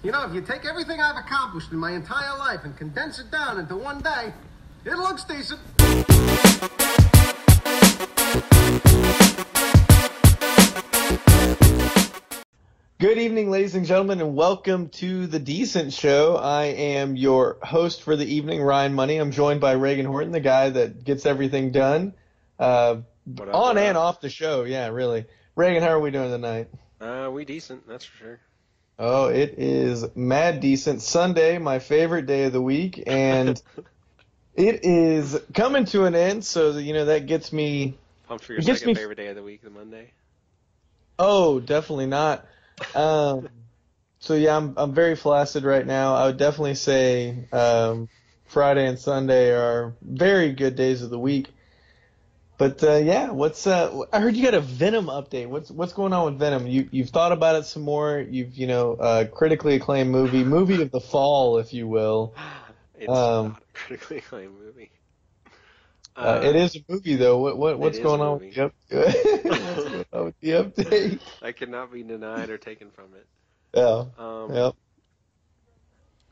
You know, if you take everything I've accomplished in my entire life and condense it down into one day, it looks decent. Good evening, ladies and gentlemen, and welcome to the Decent Show. I am your host for the evening, Ryan Money. I'm joined by Reagan Horton, the guy that gets everything done, uh, up, on and off the show. Yeah, really. Reagan, how are we doing tonight? Uh, we decent, that's for sure. Oh, it is mad decent. Sunday, my favorite day of the week, and it is coming to an end. So you know that gets me. Pumped for your gets second me- favorite day of the week, the Monday. Oh, definitely not. Um, so yeah, I'm I'm very flaccid right now. I would definitely say um, Friday and Sunday are very good days of the week. But uh, yeah, what's uh? I heard you got a Venom update. What's what's going on with Venom? You you've thought about it some more. You've you know uh, critically acclaimed movie, movie of the fall, if you will. It's Um, not a critically acclaimed movie. Uh, it is a movie though. What what what's going on with the up- what's going on with the update? I cannot be denied or taken from it. Yeah. Um, Yep.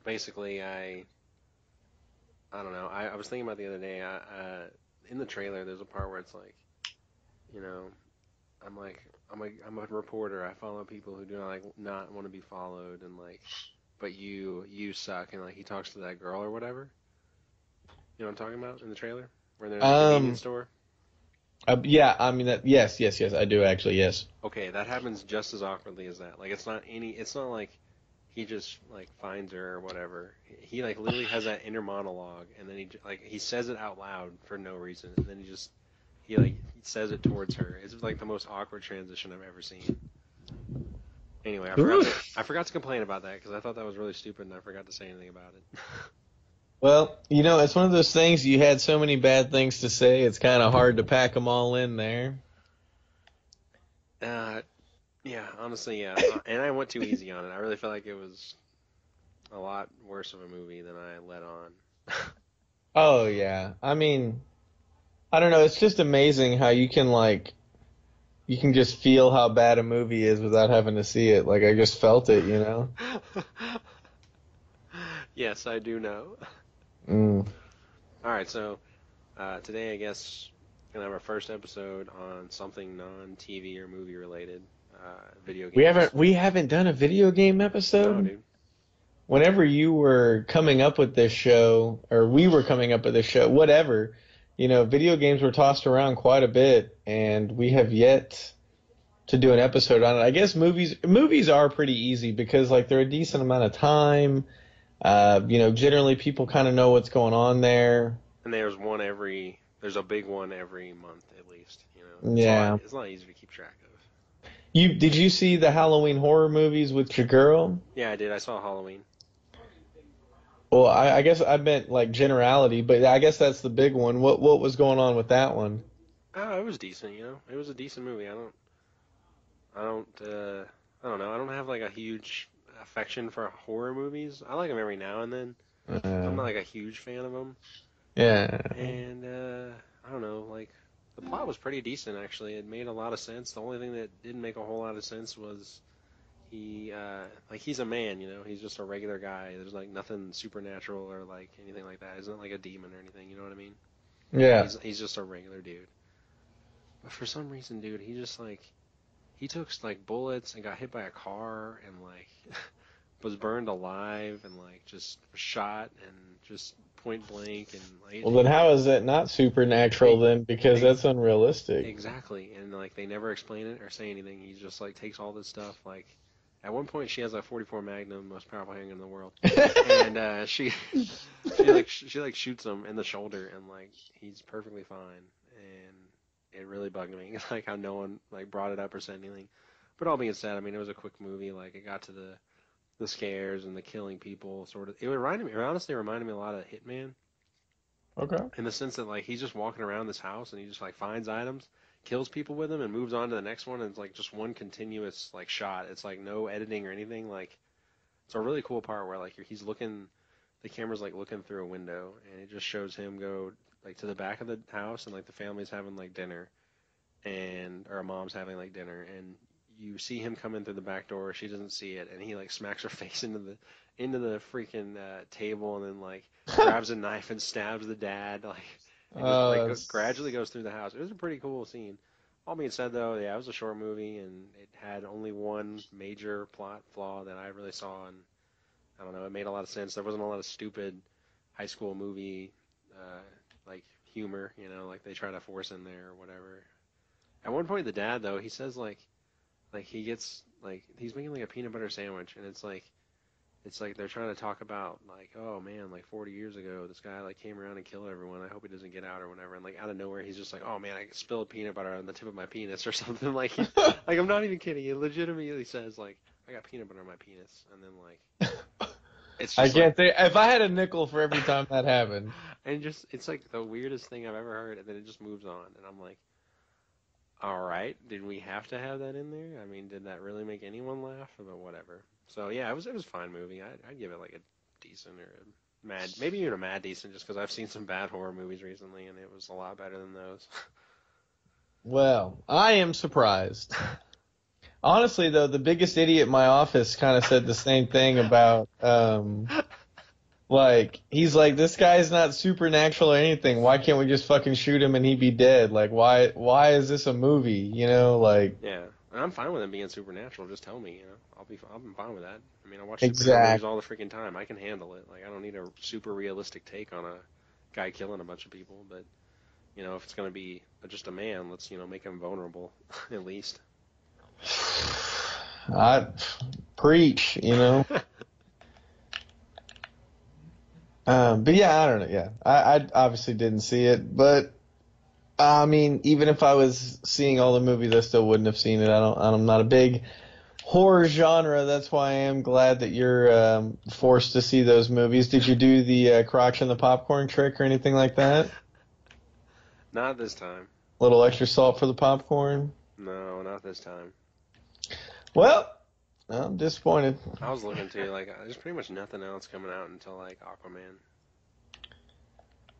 Basically, I. I don't know. I, I was thinking about the other day. I, uh, in the trailer, there's a part where it's like, you know, I'm like, I'm a, I'm a reporter. I follow people who do not like not want to be followed, and like, but you, you suck, and like he talks to that girl or whatever. You know what I'm talking about in the trailer, where they're in the Um, convenience store. Uh, yeah, I mean that. Yes, yes, yes. I do actually. Yes. Okay, that happens just as awkwardly as that. Like it's not any. It's not like he just like finds her or whatever. He like literally has that inner monologue, and then he like he says it out loud for no reason, and then he just he like says it towards her. It's like the most awkward transition I've ever seen. Anyway, I forgot. To, I forgot to complain about that because I thought that was really stupid, and I forgot to say anything about it. Well, you know, it's one of those things. You had so many bad things to say. It's kind of hard to pack them all in there. Uh, yeah, honestly, yeah. and I went too easy on it. I really felt like it was a lot worse of a movie than I let on. Oh yeah. I mean, I don't know. It's just amazing how you can like, you can just feel how bad a movie is without having to see it. Like I just felt it. You know. yes, I do know. Mm. All right, so uh, today I guess we're gonna have our first episode on something non-TV or movie related, uh, video games. We haven't we haven't done a video game episode. No, whenever you were coming up with this show, or we were coming up with this show, whatever, you know, video games were tossed around quite a bit, and we have yet to do an episode on it. I guess movies movies are pretty easy because like they're a decent amount of time. Uh, you know, generally people kind of know what's going on there. And there's one every. There's a big one every month at least. You know. It's Yeah. A lot, it's not easy to keep track of. You did you see the Halloween horror movies with your girl? Yeah, I did. I saw Halloween. Well, I, I guess I meant like generality, but I guess that's the big one. What what was going on with that one? Oh, it was decent. You know, it was a decent movie. I don't. I don't. Uh, I don't know. I don't have like a huge affection for horror movies. I like them every now and then. I'm Uh, not like a huge fan of them. yeah. And uh, I don't know, like the plot was pretty decent actually. It made a lot of sense. The only thing that didn't make a whole lot of sense was he uh, like he's a man, you know. He's just a regular guy. There's like nothing supernatural or like anything like that. He's not like a demon or anything. You know what I mean? Yeah. He's he's just a regular dude. But for some reason, dude, he just like he took like bullets and got hit by a car and like was burned alive and like just shot and just point blank and like Well, then how is that not supernatural then? Because that's unrealistic. Exactly, and like they never explain it or say anything. He just like takes all this stuff. Like at one point, she has a 44 Magnum, most powerful handgun in the world, and uh, she she like sh- she like shoots him in the shoulder, and like he's perfectly fine. And it really bugged me, like how no one like brought it up or said anything. But all being said, I mean, it was a quick movie. Like it got to the the scares and the killing people. Sort of, it reminded me. It honestly reminded me a lot of Hitman okay. in the sense that like he's just walking around this house and he just like finds items, kills people with them, and moves on to the next one. And it's like just one continuous like shot. It's like no editing or anything. Like it's a really cool part where like he's looking, the camera's like looking through a window, and it just shows him go like to the back of the house and like the family's having like dinner, and or a mom's having like dinner, and you see him come in through the back door. She doesn't see it, and he like smacks her face into the into the freaking uh, table, and then like grabs a knife and stabs the dad. Like, and just, Oh, like go- gradually goes through the house. It was a pretty cool scene. All being said, though, yeah, it was a short movie, and it had only one major plot flaw that I really saw, and I don't know, it made a lot of sense. There wasn't a lot of stupid high school movie uh, like humor, you know, like they try to force in there or whatever. At one point, the dad though, he says like, like he gets like he's making like a peanut butter sandwich, and it's like, it's like they're trying to talk about like, oh man, like 40 years ago, this guy like came around and killed everyone. I hope he doesn't get out or whatever. And like out of nowhere, he's just like, oh man, I spilled peanut butter on the tip of my penis or something. Like, he- like I'm not even kidding. He legitimately says like, I got peanut butter on my penis, and then like, it's just I can't say if I had a nickel for every time that happened. and just it's like the weirdest thing I've ever heard, and then it just moves on, and I'm like, all right, did we have to have that in there? I mean, did that really make anyone laugh? But whatever. So yeah, it was it was a fine movie. I'd, I'd give it like a decent or a mad, maybe even a mad decent, just because I've seen some bad horror movies recently, and it was a lot better than those. Well, I am surprised. Honestly, though, the biggest idiot in my office kind of said the same thing about, um, like, he's like, this guy's not supernatural or anything. Why can't we just fucking shoot him and he'd be dead? Like, why, why is this a movie? You know, like, yeah, and I'm fine with him being supernatural. Just tell me, you know, I'll be I'm fine with that. I mean, I watch superhero Exact- movies all the freaking time. I can handle it. Like, I don't need a super realistic take on a guy killing a bunch of people, but. You know, if it's gonna be just a man, let's you know make him vulnerable at least. I preach, you know. um, but yeah, I don't know. Yeah, I, I obviously didn't see it, but I mean, even if I was seeing all the movies, I still wouldn't have seen it. I don't. I'm not a big horror genre. That's why I am glad that you're um, forced to see those movies. Did you do the uh, crotch and the popcorn trick or anything like that? Not this time. A little extra salt for the popcorn. No, not this time. Well, I'm disappointed. I was looking to like there's pretty much nothing else coming out until like Aquaman.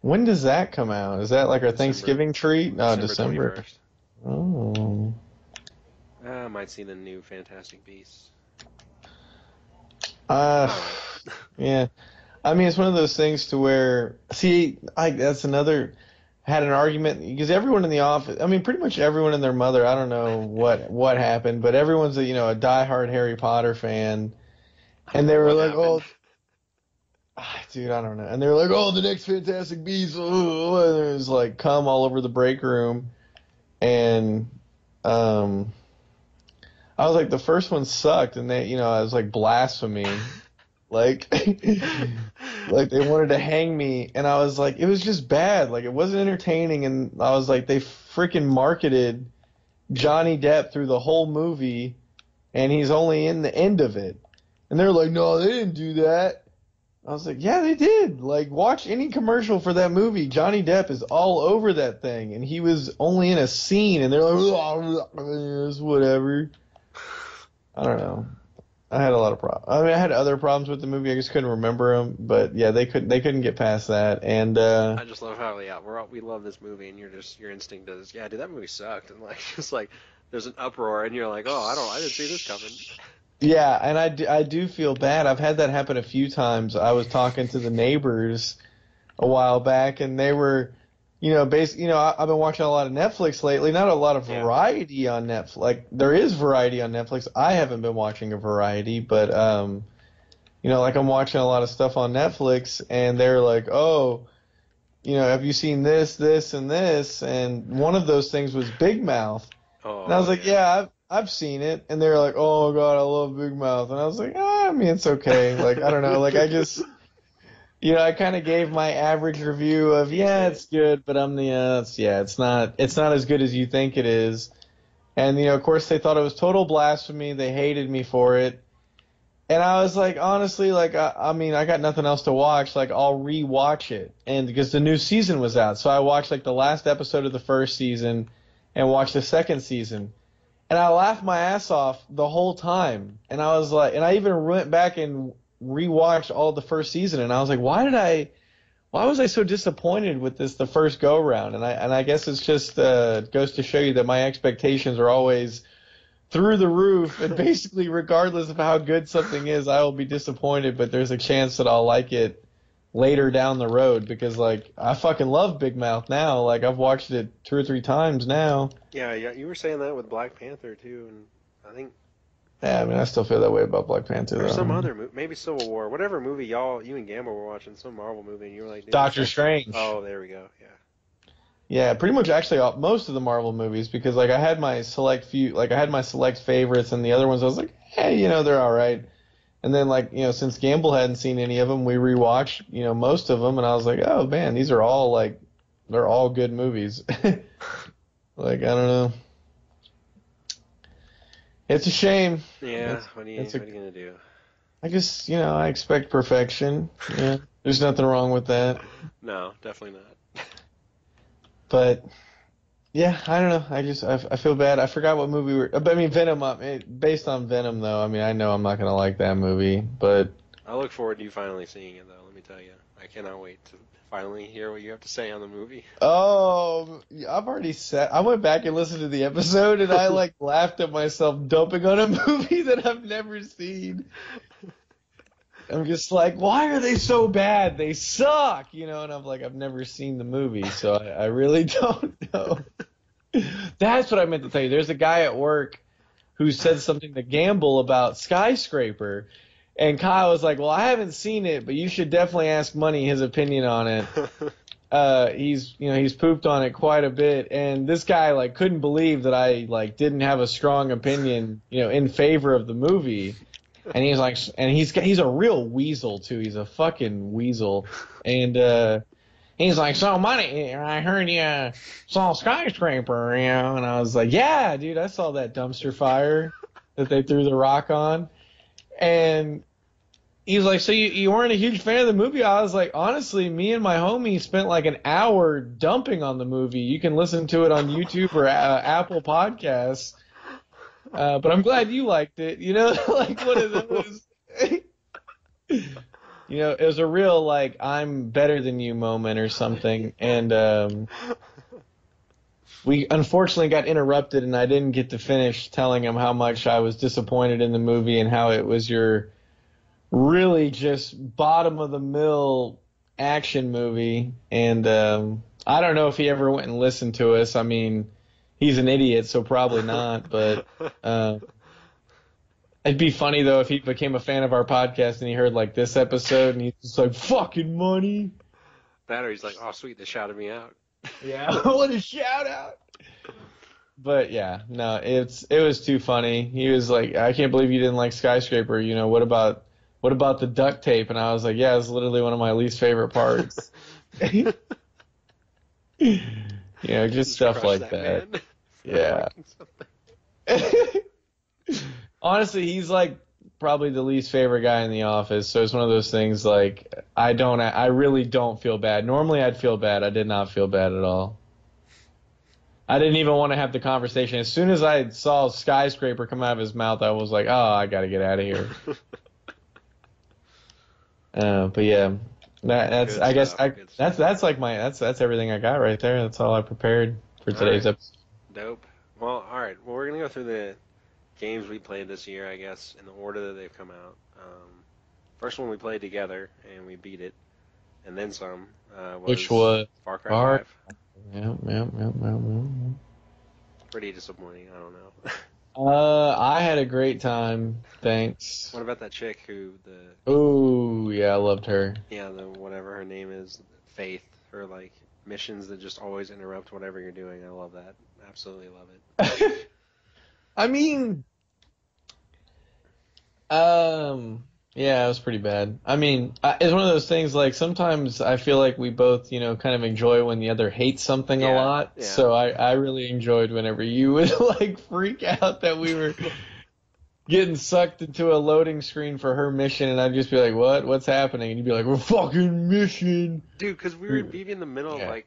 When does that come out? Is that like our December. Thanksgiving treat? No, December. 21st. Oh. Uh, I might see the new Fantastic Beasts. Uh, Oh. yeah. I mean, it's one of those things to where, see, I, that's another, had an argument, because everyone in the office, I mean, pretty much everyone and their mother, I don't know what, what happened, but everyone's a, you know, a diehard Harry Potter fan. And they were like, happened? oh, dude, I don't know. And they were like, oh, the next Fantastic Beasts, oh, and it was like come all over the break room. And, um, I was like, the first one sucked, and they, you know, I was like blasphemy, like, like they wanted to hang me, and I was like, it was just bad, like it wasn't entertaining, and I was like, they freaking marketed Johnny Depp through the whole movie, and he's only in the end of it, and they're like, no, they didn't do that. I was like, yeah, they did. Like, watch any commercial for that movie. Johnny Depp is all over that thing, and he was only in a scene, and they're like, it's whatever. I don't know. I had a lot of problems. I mean, I had other problems with the movie. I just couldn't remember them. But yeah, they couldn't. They couldn't get past that. And uh, I just love how yeah we're all, we love this movie and you're just your instinct is yeah dude that movie sucked and like just like there's an uproar and you're like oh I don't I didn't see this coming. yeah, and I do, I do feel bad. I've had that happen a few times. I was talking to the neighbors a while back, and they were, you know, basically, you know, I, I've been watching a lot of Netflix lately. Not a lot of Yeah. variety on Netflix. Like there is variety on Netflix. I haven't been watching a variety, but um, you know, like I'm watching a lot of stuff on Netflix, and they're like, oh. You know, have you seen this, this, and this? And one of those things was Big Mouth. Oh, And I was like, yeah, I've, I've seen it. And they're like, oh, God, I love Big Mouth. And I was like, ah, I mean, it's okay. Like, I don't know. Like, I just, you know, I kind of gave my average review of, yeah, it's good, but I'm the, uh, it's, yeah, it's not, it's not as good as you think it is. And, you know, of course, they thought it was total blasphemy. They hated me for it. And I was like, honestly, like, I, I mean, I got nothing else to watch. Like, I'll rewatch it. And because the new season was out. So I watched, like, the last episode of the first season and watched the second season. And I laughed my ass off the whole time. And I was like, and I even went back and rewatched all the first season. And I was like, why did I, why was I so disappointed with this the first go round? And I, and I guess it's just, uh, goes to show you that my expectations are always through the roof, and basically, regardless of how good something is, I will be disappointed. But there's a chance that I'll like it later down the road because, like, I fucking love Big Mouth now. Like, I've watched it two or three times now. Yeah, yeah, you were saying that with Black Panther too, and I think Yeah, I mean, I still feel that way about Black Panther. or though. some other movie, maybe Civil War, whatever movie y'all, you and Gamble were watching, some Marvel movie, and you were like, Doctor Strange. Oh, there we go. Yeah. Yeah, pretty much actually all, most of the Marvel movies because like I had my select few like I had my select favorites and the other ones I was like, hey, you know, they're all right. And then like, you know, since Gamble hadn't seen any of them, we rewatched, you know, most of them and I was like, oh man, these are all like they're all good movies. like, I don't know. It's a shame. Yeah. That's- what are you, that's a- are you gonna do? I just, you know, I expect perfection. Yeah. There's nothing wrong with that. No, definitely not. But yeah, I don't know. I just I, I feel bad. I forgot what movie we were. But I mean Venom. uh, it- Based on Venom, though, I mean I know I'm not gonna like that movie. But I look forward to you finally seeing it, though. Let me tell you, I cannot wait to finally hear what you have to say on the movie. oh, I've already said. I went back and listened to the episode, and I like laughed at myself dumping on a movie that I've never seen. I'm just like, why are they so bad? They suck, you know. And I'm like, I've never seen the movie, so I, I really don't know. That's what I meant to tell you. There's a guy at work who said something to Gamble about Skyscraper, and Kyle was like, "Well, I haven't seen it, but you should definitely ask Money his opinion on it." Uh, he's you know he's pooped on it quite a bit, and this guy like couldn't believe that I like didn't have a strong opinion, you know, in favor of the movie. And he's like, and he's he's a real weasel too. He's a fucking weasel, and uh, he's like, so money. I heard you saw skyscraper, you know, and I was like, yeah, dude, I saw that dumpster fire that they threw the rock on, and he's like, so you you weren't a huge fan of the movie? I was like, honestly, me and my homie spent like an hour dumping on the movie. You can listen to it on YouTube or uh, Apple Podcasts. Uh, but I'm glad you liked it. You know, like one of those. you know, it was a real like I'm better than you moment or something, and um, we unfortunately got interrupted, and I didn't get to finish telling him how much I was disappointed in the movie and how it was your really just bottom of the mill action movie. And um, I don't know if he ever went and listened to us. I mean, he's an idiot, so probably not. But uh, it'd be funny though if he became a fan of our podcast and he heard like this episode and he's just like fucking money. that or he's like, oh sweet, they shouted me out. Yeah, what a shout out. But yeah, no, it's it was too funny. He was like, I can't believe you didn't like skyscraper. You know, what about what about the duct tape? And I was like, yeah, it's literally one of my least favorite parts. you know, just stuff like that. man. Yeah. Honestly, he's like probably the least favorite guy in the office. So it's one of those things like I don't, I really don't feel bad. Normally I'd feel bad. I did not feel bad at all. I didn't even want to have the conversation. As soon as I saw skyscraper come out of his mouth, I was like, oh, I got to get out of here. Uh, but yeah, that, that's Good I guess I, that's that's like my that's that's everything I got right there. That's all I prepared for All today's right. episode. Dope. Well, all right. Well, we're gonna go through the games we played this year, I guess, in the order that they've come out. Um, first one we played together and we beat it, and then some. Uh, was Which was Far Cry Far- 5. Yeah, yeah, yeah, yeah, yeah. Pretty disappointing. I don't know. Uh, I had a great time. Thanks. what about that chick who the Ooh, yeah, I loved her. yeah the whatever her name is Faith her like missions that just always interrupt whatever you're doing. I love that. Absolutely love it. I mean, um, yeah, it was pretty bad. I mean, I- it's one of those things like sometimes I feel like we both, you know, kind of enjoy when the other hates something a lot. yeah. So I, I really enjoyed whenever you would like freak out that we were getting sucked into a loading screen for her mission, and I'd just be like, "What? What's happening?" And you'd be like, "We're fucking mission." Dude, because we would be in the middle Yeah. of like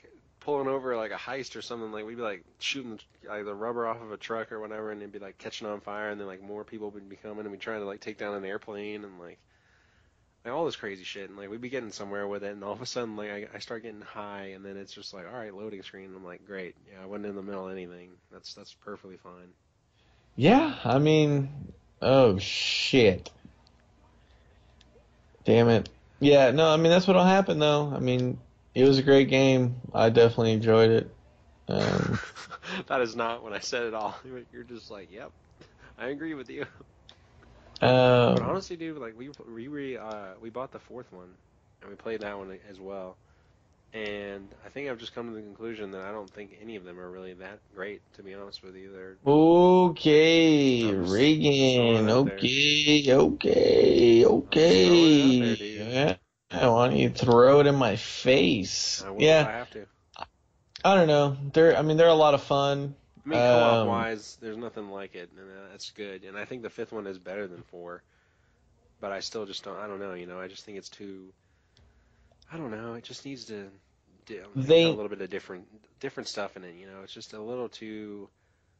pulling over like a heist or something. Like we'd be like shooting like the rubber off of a truck or whatever, and it'd be like catching on fire, and then like more people would be coming, and we'd trying to like take down an airplane and like. Like all this crazy shit, and like we'd be getting somewhere with it, and all of a sudden, like I, I start getting high, and then it's just like, all right, loading screen. I'm like, great, yeah, I wasn't in the middle of anything. That's that's perfectly fine. Yeah, I mean, oh shit. Damn it. Yeah, no, I mean that's what'll happen though. I mean, it was a great game. I definitely enjoyed it. Um, that is not what I said at all. You're just like, yep, I agree with you. um, But honestly, dude, like we we re, uh, we bought the fourth one, and we played that one as well. And I think I've just come to the conclusion that I don't think any of them are really that great. To be honest with you, they're okay, Reagan. it there. Okay, okay, okay. there, Yeah. Why don't you throw it in my face? I will Yeah, I have to. I don't know. They're, I mean, they're a lot of fun. I mean, co-op Um, wise, there's nothing like it, and uh, that's good. And I think the fifth one is better than four, but I still just don't. I don't know. You know, I just think it's too. I don't know. It just needs to. do- They- a little bit of different different stuff in it. You know, it's just a little too.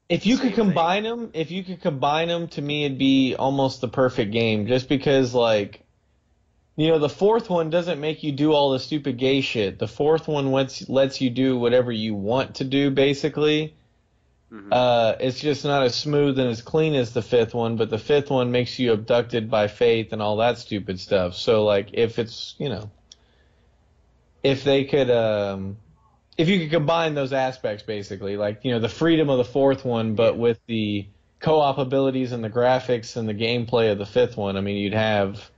If you could thing. combine them, if you could combine them, to me it'd be almost the perfect game. Just because, like, you know, the fourth one doesn't make you do all the stupid gay shit. The fourth one lets lets you do whatever you want to do, basically. Mhm. Uh, it's just not as smooth and as clean as the fifth one, but the fifth one makes you abducted by faith and all that stupid stuff. So, like, if it's, you know, if they could, um, if you could combine those aspects, basically, like, you know, the freedom of the fourth one, but with the co-op abilities and the graphics and the gameplay of the fifth one, I mean, you'd have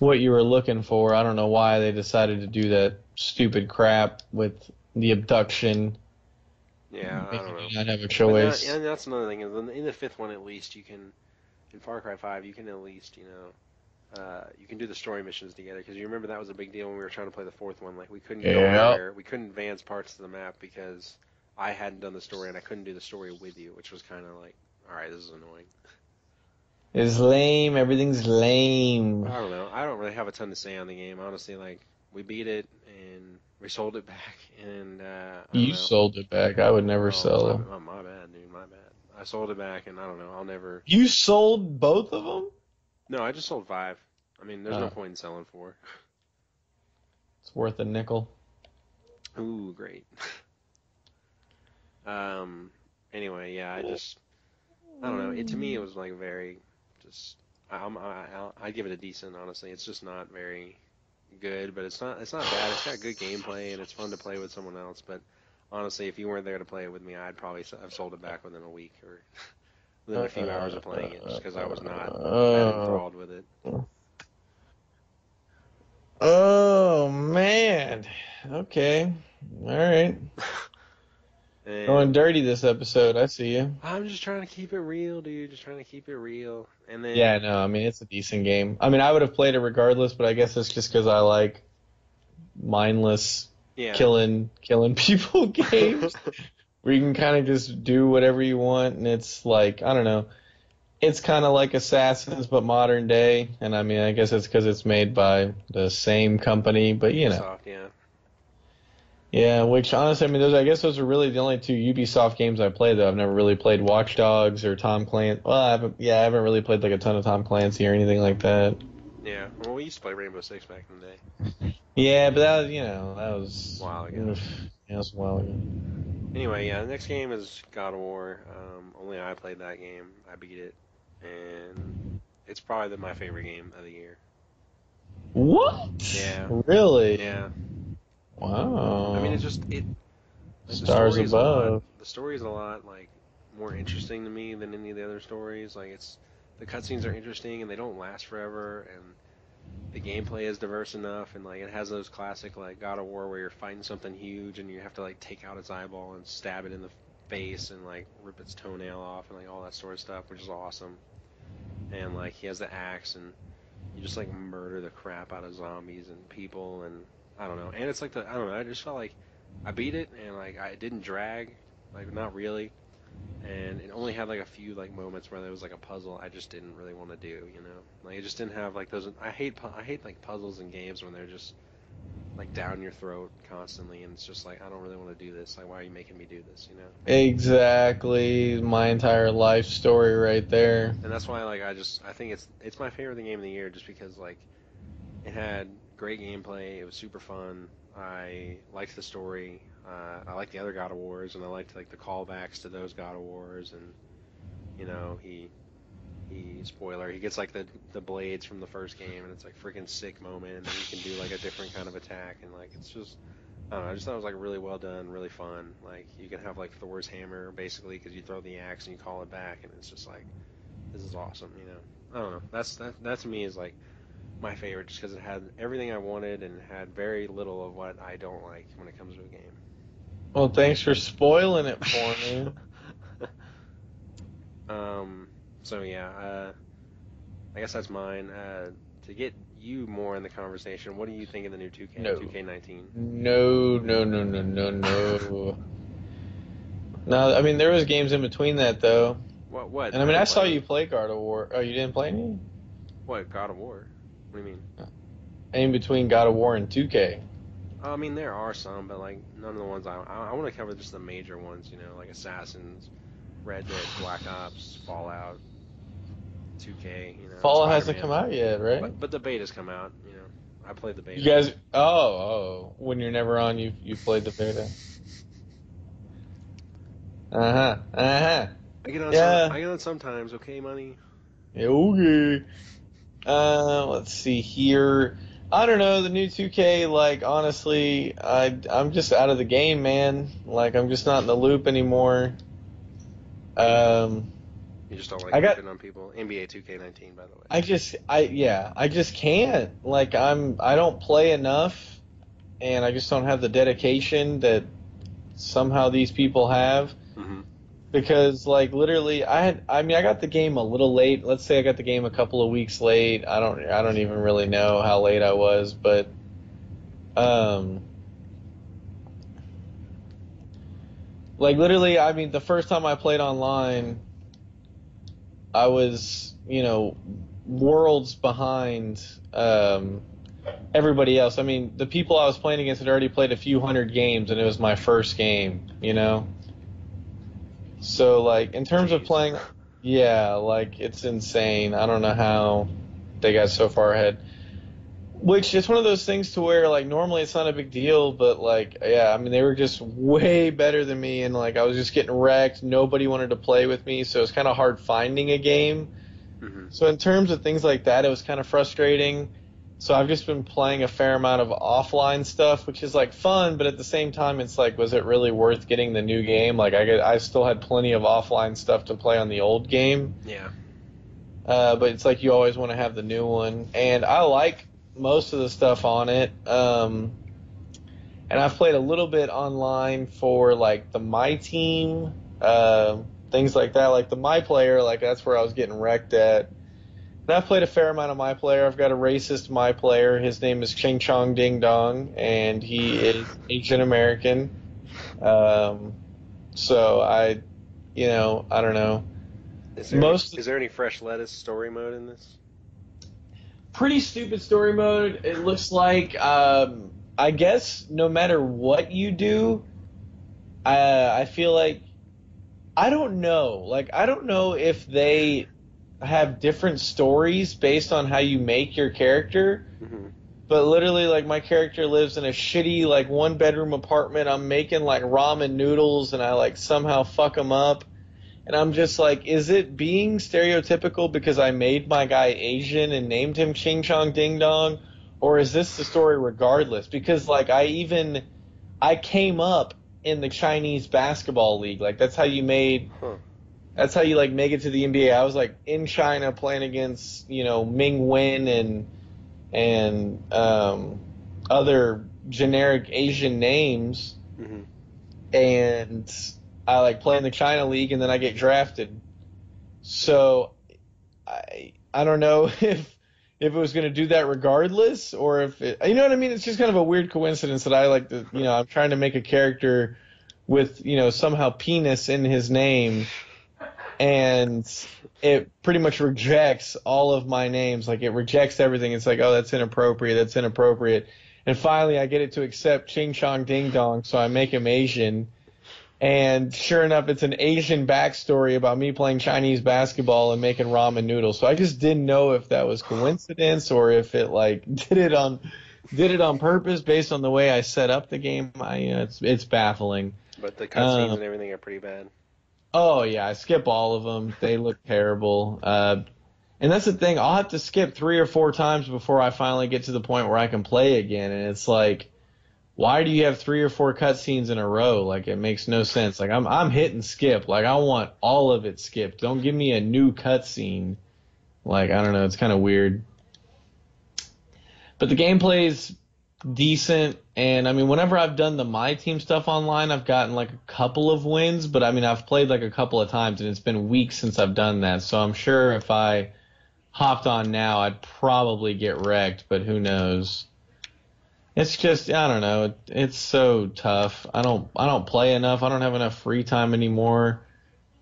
what you were looking for. I don't know why they decided to do that stupid crap with the abduction. yeah, I don't know. Have a that- choice. and that's another thing. is In the, fifth one, at least you can, in Far Cry Five, you can at least you know, uh, you can do the story missions together. Because you remember that was a big deal when we were trying to play the fourth one. Like we couldn't go Yeah. anywhere, we couldn't advance parts of the map because I hadn't done the story and I couldn't do the story with you, which was kind of like, all right, this is annoying. It's lame. Everything's lame. I don't know. I don't really have a ton to say on the game, honestly. Like we beat it and we sold it back, and uh, You know. sold it back. I would never Oh, sell. My, my, my bad, dude. My bad. I sold it back, and I don't know. I'll never. You sold both of them? No, I just sold five. I mean, there's Oh. no point in selling four. It's worth a nickel. Ooh, great. um. Anyway, yeah, I just. I don't know. It to me, it was like very, just. I, I'm, I, I'll- give it a decent. Honestly, it's just not very good, but it's not. It's not bad. It's got good gameplay, and it's fun to play with someone else. But honestly, if you weren't there to play it with me, I'd probably have sold it back within a week or within a few hours of playing it, just because I was not that enthralled uh, with it. oh man. Okay. All right. And Going dirty this episode. I see you. I'm just trying to keep it real, dude. Just trying to keep it real. And then Yeah, no, I mean it's a decent game. I mean I would have played it regardless, but I guess it's just because I like mindless yeah, killing killing people games where you can kind of just do whatever you want and it's like I don't know. It's kind of like Assassins but modern day, and I mean I guess it's because it's made by the same company, but you know. soft, yeah. Yeah, which honestly, I mean, those I guess those are really the only two Ubisoft games I played. Though I've never really played Watch Dogs or Tom Clancy. Well, I haven't. Yeah, I haven't really played like a ton of Tom Clancy or anything like that. Yeah. Well, we used to play Rainbow Six back in the day. Yeah, but that was, you know that was A while ago. Yeah, it was a while ago. Anyway, yeah, the next game is God of War. Um, only I played that game. I beat it, and it's probably the, my favorite game of the year. What? Yeah. Really? Yeah. Wow. I mean, it's just it. the Stars story is a lot- above. the story is a lot like more interesting to me than any of the other stories. Like it's the cutscenes are interesting and they don't last forever, and the gameplay is diverse enough, and like it has those classic like God of War where you're fighting something huge and you have to like take out its eyeball and stab it in the face and like rip its toenail off and like all that sort of stuff, which is awesome. And like he has the axe and you just like murder the crap out of zombies and people and I don't know. And it's like the I don't know. I just felt like I beat it and like I it didn't drag, like not really. And it only had like a few like moments where there was like a puzzle I just didn't really want to do, you know. Like it just didn't have like those. I hate pu- I hate like puzzles and games when they're just like down your throat constantly, and it's just like I don't really want to do this. Like why are you making me do this, you know? exactly my entire life story right there. And that's why like I just I think it's it's my favorite game of the year just because like it had great gameplay. It was super fun. I liked the story. Uh, I liked the other God of Wars, and I liked like the callbacks to those God of Wars, and You know, he he spoiler he gets like the the blades from the first game, and it's like freaking sick moment, and you can do like a different kind of attack, and like it's just. I don't know. I just thought it was like really well done, really fun. Like you can have like Thor's hammer basically because you throw the axe and you call it back, and it's just like this is awesome. You know, I don't know. That's that. That to me is like my favorite, just because it had everything I wanted and had very little of what I don't like when it comes to a game. Well, thanks for spoiling it for me. um. So yeah. Uh, I guess that's mine. Uh, to get you more in the conversation, what do you think of the new 2K? No. 2K19. No, no, no, no, no, no. no, I mean there was games in between that though, What? What? and I mean I didn't saw you play God of War. Oh, you didn't play any? What? God of War. What do you mean? In between God of War and 2K. I mean, there are some, but like none of the ones I I, I want to cover just the major ones. You know, like Assassins, Red Dead, Black Ops, Fallout, 2K. You know, Fallout hasn't come out yet, right? But, but the beta's come out. You know, I played the beta. You guys, oh, oh, when you're never on, you you played the beta. Uh huh. Uh huh. I get on. Yeah. Some, I get on sometimes. Okay, money. Yeah, Okay. Uh, let's see here. I don't know the new 2K. Like honestly, I I'm just out of the game, man. Like I'm just not in the loop anymore. Um, You just don't like I got- on people. NBA 2K19, by the way. I just I yeah I just can't. Like I'm I don't play enough, and I just don't have the dedication that somehow these people have. Because like literally I had I mean I got the game a little late. Let's say I got the game a couple of weeks late. I don't I don't even really know how late I was, but um like literally I mean the first time I played online I was, you know, worlds behind um everybody else. I mean, the people I was playing against had already played a few hundred games and it was my first game, you know? So like in terms of playing yeah, like it's insane. I don't know how they got so far ahead. Which it's one of those things to where like normally it's not a big deal, but like yeah, I mean they were just way better than me and like I was just getting wrecked. Nobody wanted to play with me, so it's kind of hard finding a game. hmm So in terms of things like that, it was kind of frustrating. So I've just been playing a fair amount of offline stuff, which is like fun, but at the same time, it's like, was it really worth getting the new game? Like I get, I still had plenty of offline stuff to play on the old game, Yeah. uh, but it's like you always want to have the new one, and I like most of the stuff on it. Um, and I've played a little bit online for like the My Team, uh, things like that, like the My Player, like that's where I was getting wrecked at. And I've played a fair amount of My Player. I've got a racist My Player. His name is Ching Chong Ding Dong, and he is Asian American. Um, so I, you know, I don't know. Is there, Most- is there any fresh lettuce story mode in this? pretty stupid story mode. It looks like, um, I guess, no matter what you do, uh, I feel like I don't know. Like I don't know if they have different stories based on how you make your character. hmm But literally, like my character lives in a shitty like one bedroom apartment. I'm making like ramen noodles, and I like somehow fuck them up. And I'm just like, is it being stereotypical because I made my guy Asian and named him Ching Chong Ding Dong, or is this the story regardless? Because like I even I came up in the Chinese basketball league. Like that's how you made Huh. That's how you like make it to the NBA. I was like in China playing against you know Ming Wen and and um, other generic Asian names, hmm and I like play in the China league, and then I get drafted. So I I don't know if if it was going to do that regardless, or if it, you know what I mean. It's just kind of a weird coincidence that I like to you know I'm trying to make a character with you know somehow penis in his name, and it pretty much rejects all of my names. Like it rejects everything. It's like oh that's inappropriate. That's inappropriate. And finally, I get it to accept Ching Chong Ding Dong, so I make him Asian. And sure enough, it's an Asian backstory about me playing Chinese basketball and making ramen noodles. So I just didn't know if that was coincidence or if it like did it on did it on purpose based on the way I set up the game. I know, it's it's baffling. But the cutscenes Uh, and everything are pretty bad. Oh yeah, I skip all of them. They look terrible. Uh, and that's the thing. I'll have to skip three or four times before I finally get to the point where I can play again. And it's like, why do you have three or four cutscenes in a row? Like it makes no sense. Like I'm I'm hitting skip. Like I want all of it skipped. Don't give me a new cutscene. Like I don't know. It's kind of weird. But the gameplay's decent. And I mean, whenever I've done the my team stuff online, I've gotten like a couple of wins. But I mean, I've played like a couple of times, and it's been weeks since I've done that. So I'm sure if I hopped on now, I'd probably get wrecked. But who knows? It's just I don't know. It's so tough. I don't I don't play enough. I don't have enough free time anymore.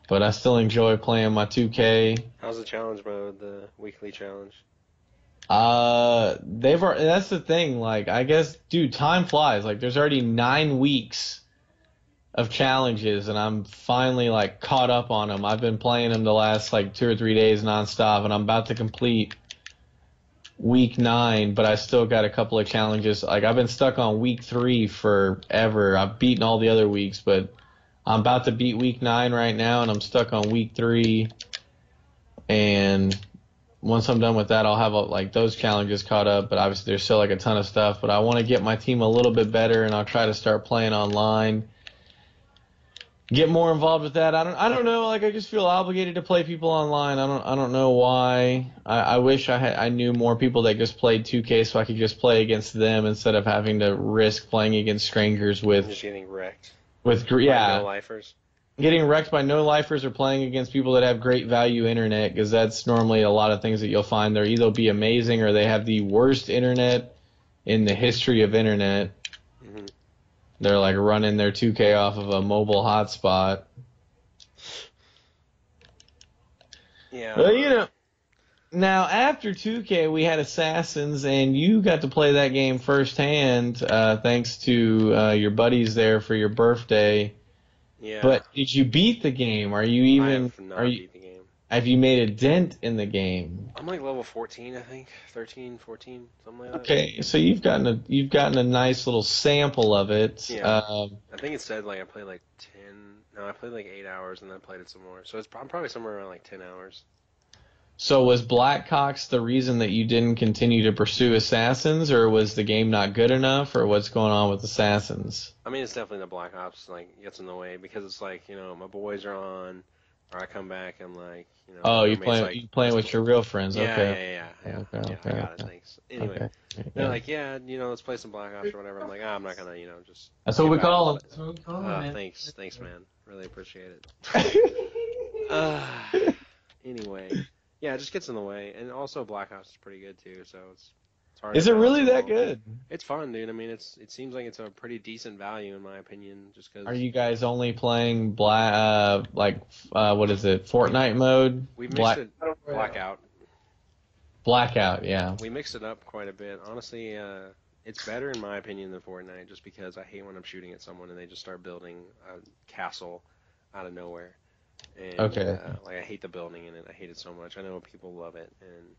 But I still enjoy playing my 2K. How's the challenge mode? The weekly challenge. Uh, they've already, that's the thing. Like, I guess, dude, time flies. Like, there's already nine weeks of challenges, and I'm finally like caught up on them. I've been playing them the last like two or three days nonstop, and I'm about to complete week nine, but I still got a couple of challenges. Like, I've been stuck on week three forever. I've beaten all the other weeks, but I'm about to beat week nine right now, and I'm stuck on week three. And once I'm done with that, I'll have like those challenges caught up. But obviously, there's still like a ton of stuff. But I want to get my team a little bit better, and I'll try to start playing online. Get more involved with that. I don't. I don't know. Like I just feel obligated to play people online. I don't. I don't know why. I, I wish I had. I knew more people that just played 2K, so I could just play against them instead of having to risk playing against strangers with. Just getting wrecked. With yeah. No lifers getting wrecked by no lifers or playing against people that have great value internet because that's normally a lot of things that you'll find they're either be amazing or they have the worst internet in the history of internet. Mm-hmm. They're like running their 2K off of a mobile hotspot. Yeah. Well, you know. Now after 2K, we had Assassins, and you got to play that game firsthand, uh, thanks to uh, your buddies there for your birthday. Yeah. But did you beat the game? Are you even? I have not are you? Beat the game. Have you made a dent in the game? I'm like level 14, I think, 13, 14, something like that. Okay, so you've gotten a you've gotten a nice little sample of it. Yeah. Um, I think it said like I played like 10. No, I played like eight hours and then I played it some more. So it's I'm probably somewhere around like 10 hours. So was Black Ops the reason that you didn't continue to pursue Assassins, or was the game not good enough, or what's going on with Assassins? I mean, it's definitely the Black Ops like gets in the way because it's like you know my boys are on, or I come back and like you know. Oh, you playing like, you playing with your real friends? Yeah, okay. yeah, yeah, yeah. Okay, yeah, okay, I got okay. it. Thanks. Anyway, Okay. they're Yeah. like, yeah, you know, let's play some Black Ops or whatever. I'm like, ah, I'm not gonna, you know, just. That's what we call them. That's what we call them, Uh, thanks, thanks, man. Really appreciate it. Uh, anyway, yeah, it just gets in the way, and also Black Ops is pretty good too, so it's. it's hard Is to it really that them all. good? It's fun, dude. I mean, it's it seems like it's a pretty decent value in my opinion, just because Are you guys only playing black, uh, like, uh, what is it, Fortnite mode? we mixed Black it blackout. Blackout, yeah. We mixed it up quite a bit. Honestly, uh, it's better in my opinion than Fortnite, just because I hate when I'm shooting at someone and they just start building a castle out of nowhere. And, Okay. Uh, like I hate the building in it. I hate it so much. I know people love it and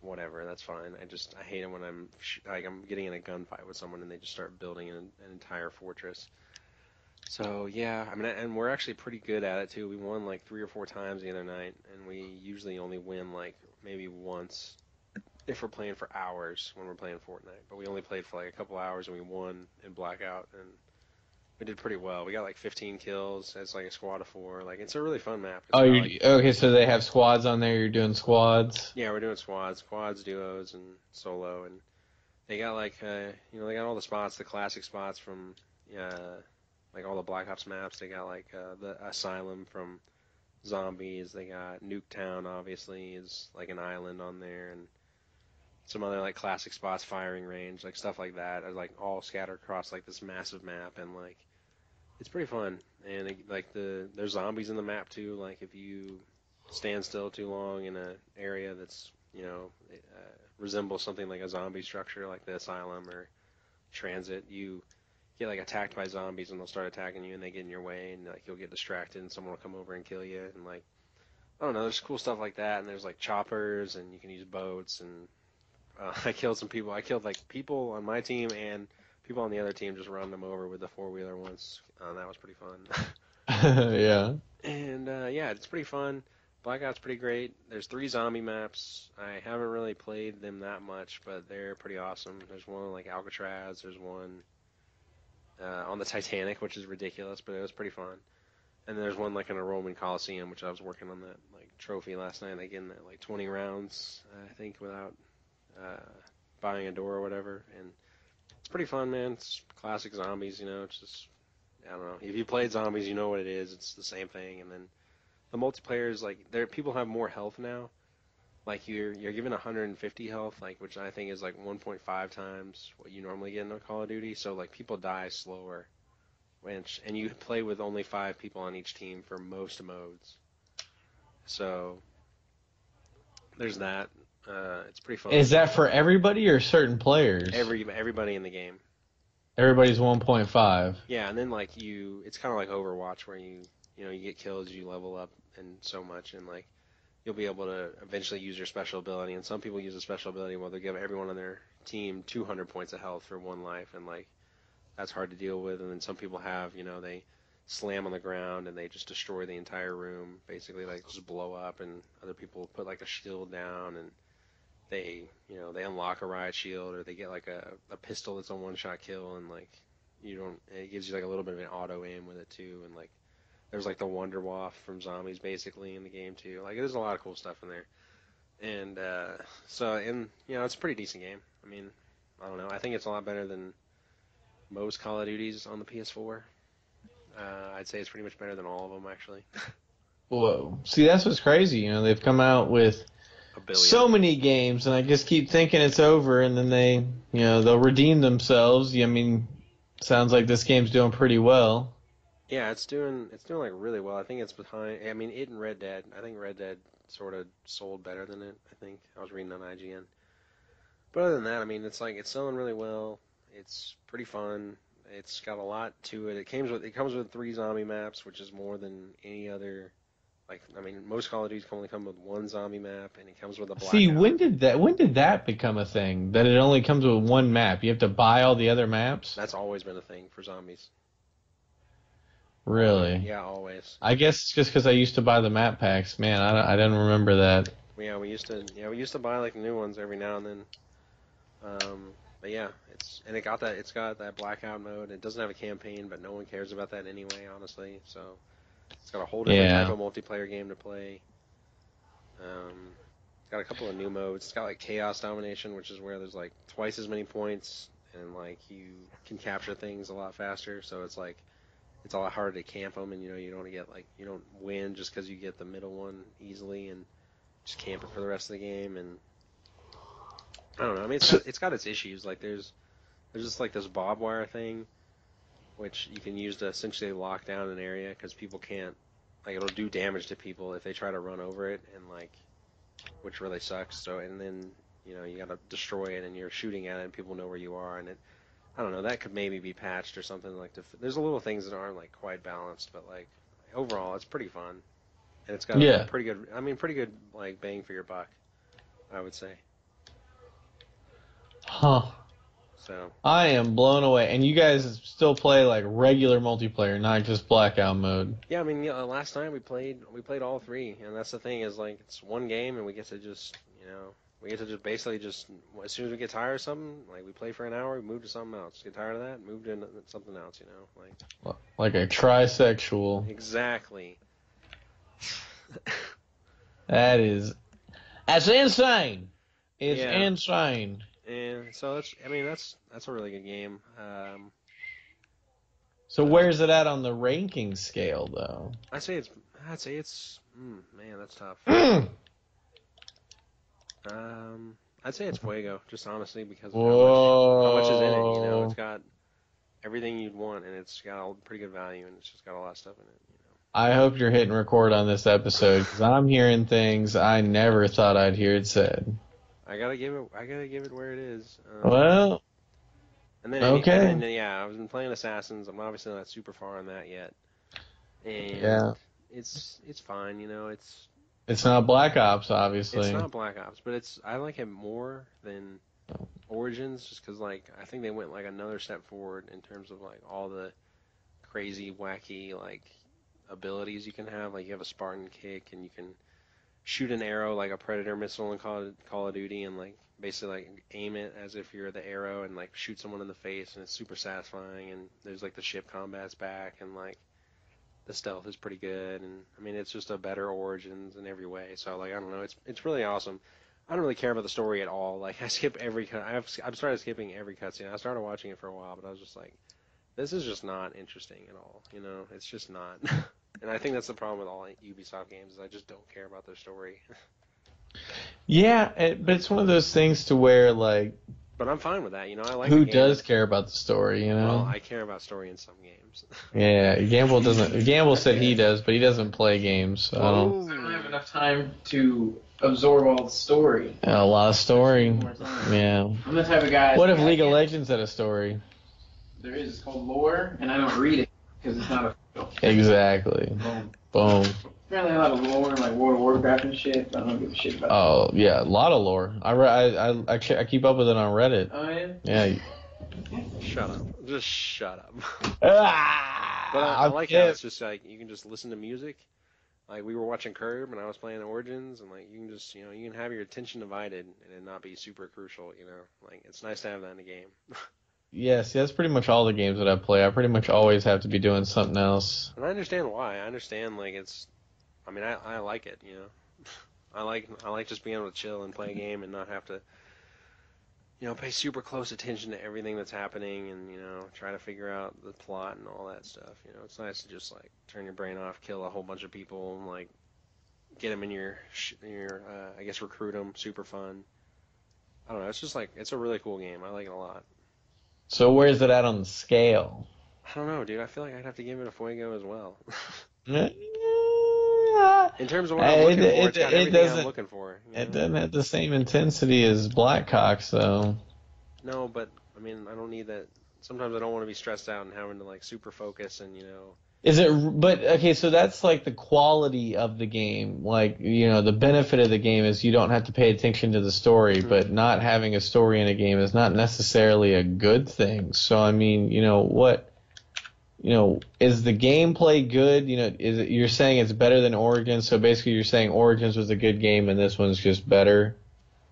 whatever. That's fine. I just I hate it when I'm sh- like I'm getting in a gunfight with someone and they just start building an, an entire fortress. So yeah, I mean, and we're actually pretty good at it too. We won like three or four times the other night, and we usually only win like maybe once if we're playing for hours when we're playing Fortnite. But we only played for like a couple hours and we won in Blackout, and we did pretty well. We got like 15 kills as like a squad of four. Like it's a really fun map. It's Oh, like- okay? So they have squads on there. You're doing squads. yeah, we're doing squads, squads, duos, and solo, and they got like uh, you know they got all the spots, the classic spots from uh, like all the Black Ops maps. They got like uh, the Asylum from Zombies. They got Nuketown, obviously, is like an island on there, and some other like classic spots, firing range, like stuff like that, like all scattered across like this massive map, and like it's pretty fun. And it, like the there's zombies in the map too. Like if you stand still too long in an area that's you know uh, resembles something like a zombie structure, like the asylum or transit, you get like attacked by zombies and they'll start attacking you and they get in your way and like you'll get distracted and someone will come over and kill you and like I don't know, there's cool stuff like that and there's like choppers and you can use boats and uh, I killed some people. I killed like people on my team and people on the other team just run them over with the four wheeler once. Uh, that was pretty fun. yeah. And uh, yeah, it's pretty fun. Blackout's pretty great. There's three zombie maps. I haven't really played them that much, but they're pretty awesome. There's one like Alcatraz. There's one uh, on the Titanic, which is ridiculous, but it was pretty fun. And there's one like in a Roman Coliseum, which I was working on that like trophy last night. Like in that like 20 rounds, I think, without uh, buying a door or whatever. And it's pretty fun, man. It's classic zombies, you know. It's just I don't know. If you played zombies, you know what it is. It's the same thing, and then the multiplayer is like there people have more health now. Like you're you're given 150 health, like which I think is like 1.5 times what you normally get in a Call of Duty. So like people die slower, which and you play with only five people on each team for most modes. So there's that. Uh, it's pretty fun. Is that for everybody or certain players? every everybody in the game? Everybody's 1.5. Yeah, and then like you, it's kind of like Overwatch where you you know you get kills, you level up and so much, and like you'll be able to eventually use your special ability. And some people use a special ability where they give everyone on their team 200 points of health for one life, and like that's hard to deal with. And then some people have, you know, they slam on the ground and they just destroy the entire room, basically like just blow up. And other people put like a shield down and they, you know, they unlock a riot shield or they get like a, a pistol that's a one shot kill and like you don't, it gives you like a little bit of an auto aim with it too. And like there's like the Wunderwaffe from Zombies basically in the game too. Like there's a lot of cool stuff in there. And uh, so, and you know, it's a pretty decent game. I mean, I don't know. I think it's a lot better than most Call of Duties on the PS4. Uh, I'd say it's pretty much better than all of them actually. Whoa. See, that's what's crazy. You know, they've come out with a billion. so many games, and I just keep thinking it's over, and then they, you know, they'll redeem themselves. I mean, sounds like this game's doing pretty well. Yeah, it's doing it's doing like really well. I think it's behind. I mean, it and Red Dead. I think Red Dead sort of sold better than it. I think I was reading on IGN. But other than that, I mean, it's like it's selling really well. It's pretty fun. It's got a lot to it. It comes with it comes with three zombie maps, which is more than any other. Like, I mean, most Call of Duties only come with one zombie map, and it comes with a blackout. See, when did that when did that become a thing? That it only comes with one map. You have to buy all the other maps? That's always been a thing for zombies. Really? Yeah, always. I guess it's just because I used to buy the map packs. Man, I, I didn't remember that. Yeah, we used to. Yeah, we used to buy like new ones every now and then. Um, but yeah, it's and it got that. It's got that blackout mode. It doesn't have a campaign, but no one cares about that anyway, honestly. So it's got a whole different Yeah. type of multiplayer game to play. Um, got a couple of new modes. It's got like chaos domination, which is where there's like twice as many points, and like you can capture things a lot faster. So it's like it's a lot harder to camp them, and you know you don't get like you don't win just because you get the middle one easily, and just camp it for the rest of the game. And I don't know. I mean, it's got, it's got its issues. Like there's there's just like this barbed wire thing, which you can use to essentially lock down an area because people can't like it'll do damage to people if they try to run over it, and like which really sucks. So and then you know you got to destroy it, and you're shooting at it, and people know where you are, and it. I don't know. That could maybe be patched or something like. To, there's a little things that aren't like quite balanced, but like overall, it's pretty fun, and it's got Yeah. a pretty good. I mean, pretty good like bang for your buck, I would say. Huh. So I am blown away. And you guys still play like regular multiplayer, not just blackout mode. yeah, I mean, yeah, last time we played, we played all three, and that's the thing is like it's one game, and we get to just you know we get to just basically just as soon as we get tired of something, like we play for an hour, we move to something else. Get tired of that, move to something else. You know, like Like a trisexual. exactly. That is. That's insane. It's Yeah. insane. And so that's, I mean, that's that's a really good game. Um, So where's it at on the ranking scale, though? I say it's, I'd say it's, mm, man, that's tough. Um, I'd say it's Fuego, just honestly because of how much, how much is in it. You know, it's got everything you'd want, and it's got a pretty good value, and it's just got a lot of stuff in it. You know. I hope you're hitting record on this episode because I'm hearing things I never thought I'd hear it said. I gotta give it, I gotta give it where it is. Um, Well, and then okay. and then, yeah, I've been playing Assassins. I'm obviously not super far on that yet. And Yeah. it's it's fine. You know, it's it's not Black Ops, obviously. It's not Black Ops, but it's I like it more than Origins, just because like I think they went like another step forward in terms of like all the crazy, wacky like abilities you can have. Like you have a Spartan kick, and you can shoot an arrow like a Predator missile in Call of, Call of Duty, and like basically like aim it as if you're the arrow and like shoot someone in the face, and it's super satisfying. And there's like the ship combat's back, and like the stealth is pretty good, and I mean it's just a better Origins in every way. So like I don't know, it's it's really awesome. I don't really care about the story at all. Like I skip every. I've I've started skipping every cutscene. I started watching it for a while, but I was just like, this is just not interesting at all. You know, it's just not. and I think that's the problem with all Ubisoft games is I just don't care about their story. Yeah, it, but it's one of those things to where like but I'm fine with that. You know, I like. who does care about the story, you know? Well, I care about story in some games. Yeah, Gamble doesn't. Gamble said he does, but he doesn't play games. So I don't. I don't have enough time to absorb all the story. A lot of story. Yeah. I'm the type of guy. What if League of Legends had a story? There is. It's called lore, and I don't read it because it's not official. Exactly. Boom. Boom. Apparently, a lot of lore, and like World of Warcraft and shit. But I don't give a shit about. Oh yeah, a lot of lore. I re- I I, I, I keep up with it on Reddit. Oh yeah. Yeah. shut up. Just shut up. Ah, But I, I I'm like how it's just like you can just listen to music. Like we were watching Curb and I was playing Origins and like you can just you know you can have your attention divided and it not be super crucial. You know, like it's nice to have that in a game. Yes, that's pretty much all the games that I play. I pretty much always have to be doing something else. And I understand why. I understand like it's. I mean, I I like it. You know, I like I like just being able to chill and play a game and not have to. You know, pay super close attention to everything that's happening, and you know, try to figure out the plot and all that stuff. You know, it's nice to just like turn your brain off, kill a whole bunch of people, and like get them in your your uh, I guess recruit them. Super fun. I don't know. It's just like it's a really cool game. I like it a lot. So where's it at on the scale? I don't know, dude. I feel like I'd have to give it a fuego as well. In terms of what I'm looking it- for, it- it everything I'm doesn't- looking for. you It doesn't have the same intensity as black Blackhawk, so No, but I mean, I don't need that. Sometimes I don't want to be stressed out and having to like super focus and you know. Is it? But okay, so that's like the quality of the game. Like you know, the benefit of the game is you don't have to pay attention to the story. But not having a story in a game is not necessarily a good thing. So I mean, you know what? You know, is the gameplay good? You know, is it, you're saying it's better than Origins? So basically, you're saying Origins was a good game and this one's just better.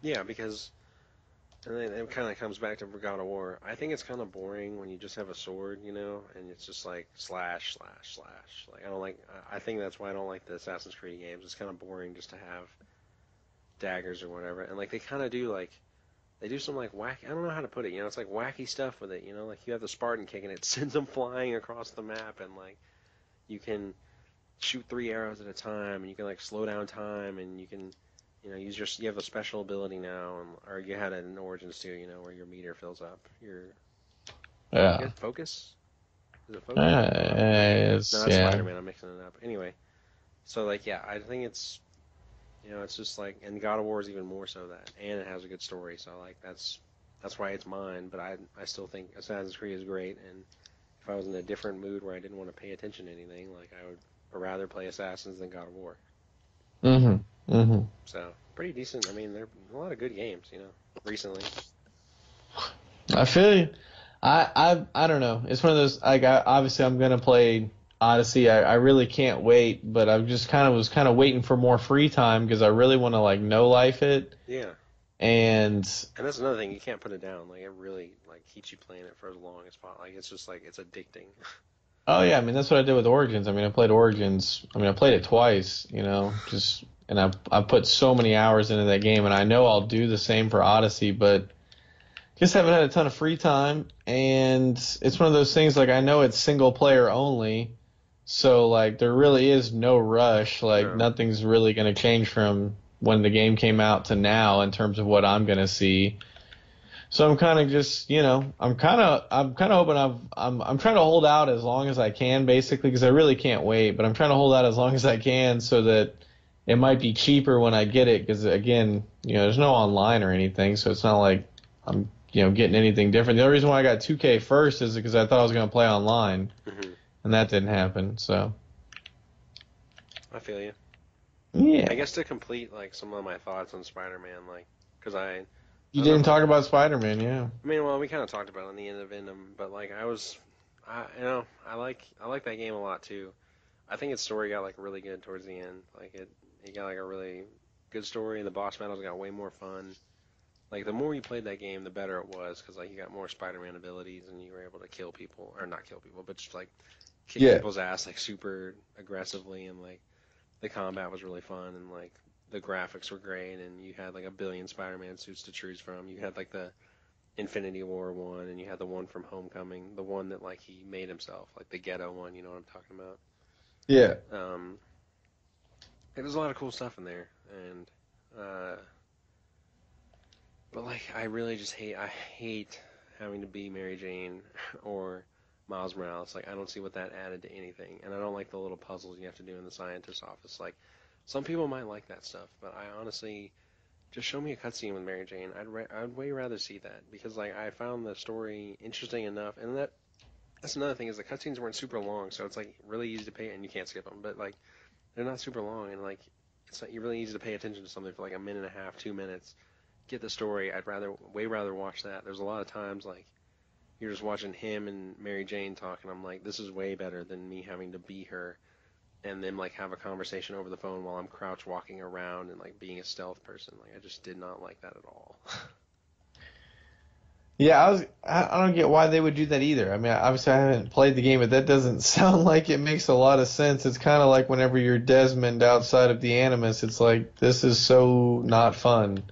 Yeah, because. And then it kind of comes back to God of War. I think it's kind of boring when you just have a sword, you know, and it's just like slash, slash, slash. Like I don't like. I think that's why I don't like the Assassin's Creed games. It's kind of boring just to have daggers or whatever. And like they kind of do like they do some like wacky. I don't know how to put it. You know, it's like wacky stuff with it. You know, like you have the Spartan kick and it sends them flying across the map, and like you can shoot three arrows at a time, and you can like slow down time, and you can you know use your you have a special ability now, and, or you had it in Origins too. You know, where your meter fills up. Your Yeah. Good focus. Is it focus? Uh, it's, No, that's yeah. Spider-Man. I'm mixing it up. Anyway, so like, yeah, I think it's, you know, it's just like, and God of War is even more so that, and it has a good story. So like, that's that's why it's mine. But I I still think Assassin's Creed is great. And if I was in a different mood where I didn't want to pay attention to anything, like I would rather play Assassins than God of War. Mm Mhm. Mhm. So pretty decent. I mean, there are a lot of good games, you know, recently. I feel you. I, I I don't know. It's one of those like I, obviously I'm gonna play Odyssey. I, I really can't wait, but I just kind of was kind of waiting for more free time because I really want to like no life it Yeah, and and that's another thing. You can't put it down. Like it really like keeps you playing it for as long as possible. Like it's just like it's addicting. oh yeah, I mean that's what I did with Origins. I mean I played Origins. I mean I played it twice, you know, just and I I put so many hours into that game, and I know I'll do the same for Odyssey, but just haven't had a ton of free time, and it's one of those things like I know it's single player only, so like there really is no rush. Like Yeah. nothing's really going to change from when the game came out to now in terms of what I'm going to see. So I'm kind of just, you know, I'm kind of, I'm kind of hoping I've, I'm, I'm trying to hold out as long as I can, basically, because I really can't wait. But I'm trying to hold out as long as I can so that it might be cheaper when I get it. Because again, you know, there's no online or anything, so it's not like I'm, you know, getting anything different. The only reason why I got 2K first is because I thought I was going to play online, hmm and that didn't happen. So I feel you. yeah, I guess to complete like some of my thoughts on Spider-Man, like, because I, you didn't talk about Spider-Man, yeah. I mean, well, we kind of talked about it in the end of Venom, but like I was, I, you know, I like I like that game a lot too. I think its story got like really good towards the end. Like it, it got like a really good story. And the boss battles got way more fun. Like the more you played that game, the better it was because like you got more Spider-Man abilities and you were able to kill people or not kill people, but just like kick Yeah. people's ass like super aggressively and like the combat was really fun and like the graphics were great and you had like a billion Spider-Man suits to choose from. You had like the Infinity War one and you had the one from Homecoming, the one that like he made himself, like the ghetto one. You know what I'm talking about? Yeah. Um, there's a lot of cool stuff in there, and uh, but like I really just hate I hate having to be Mary Jane or Miles Morales. Like I don't see what that added to anything, and I don't like the little puzzles you have to do in the scientist's office. Like some people might like that stuff, but I honestly just show me a cutscene with Mary Jane. I'd I'd way rather see that because like I found the story interesting enough, and that that's another thing is the cutscenes weren't super long, so it's like really easy to pay, and you can't skip them. But like they're not super long, and like it's not, really easy to pay attention to something for like a minute and a half, two minutes. Get the story. I'd rather way rather watch that. There's a lot of times like you're just watching him and Mary Jane talk, and I'm like, this is way better than me having to be her, and then like have a conversation over the phone while I'm crouch walking around and like being a stealth person. Like I just did not like that at all. Yeah, I was. I I don't get why they would do that either. I mean, obviously I haven't played the game, but that doesn't sound like it makes a lot of sense. It's kind of like whenever you're Desmond outside of the Animus, it's like this is so not fun.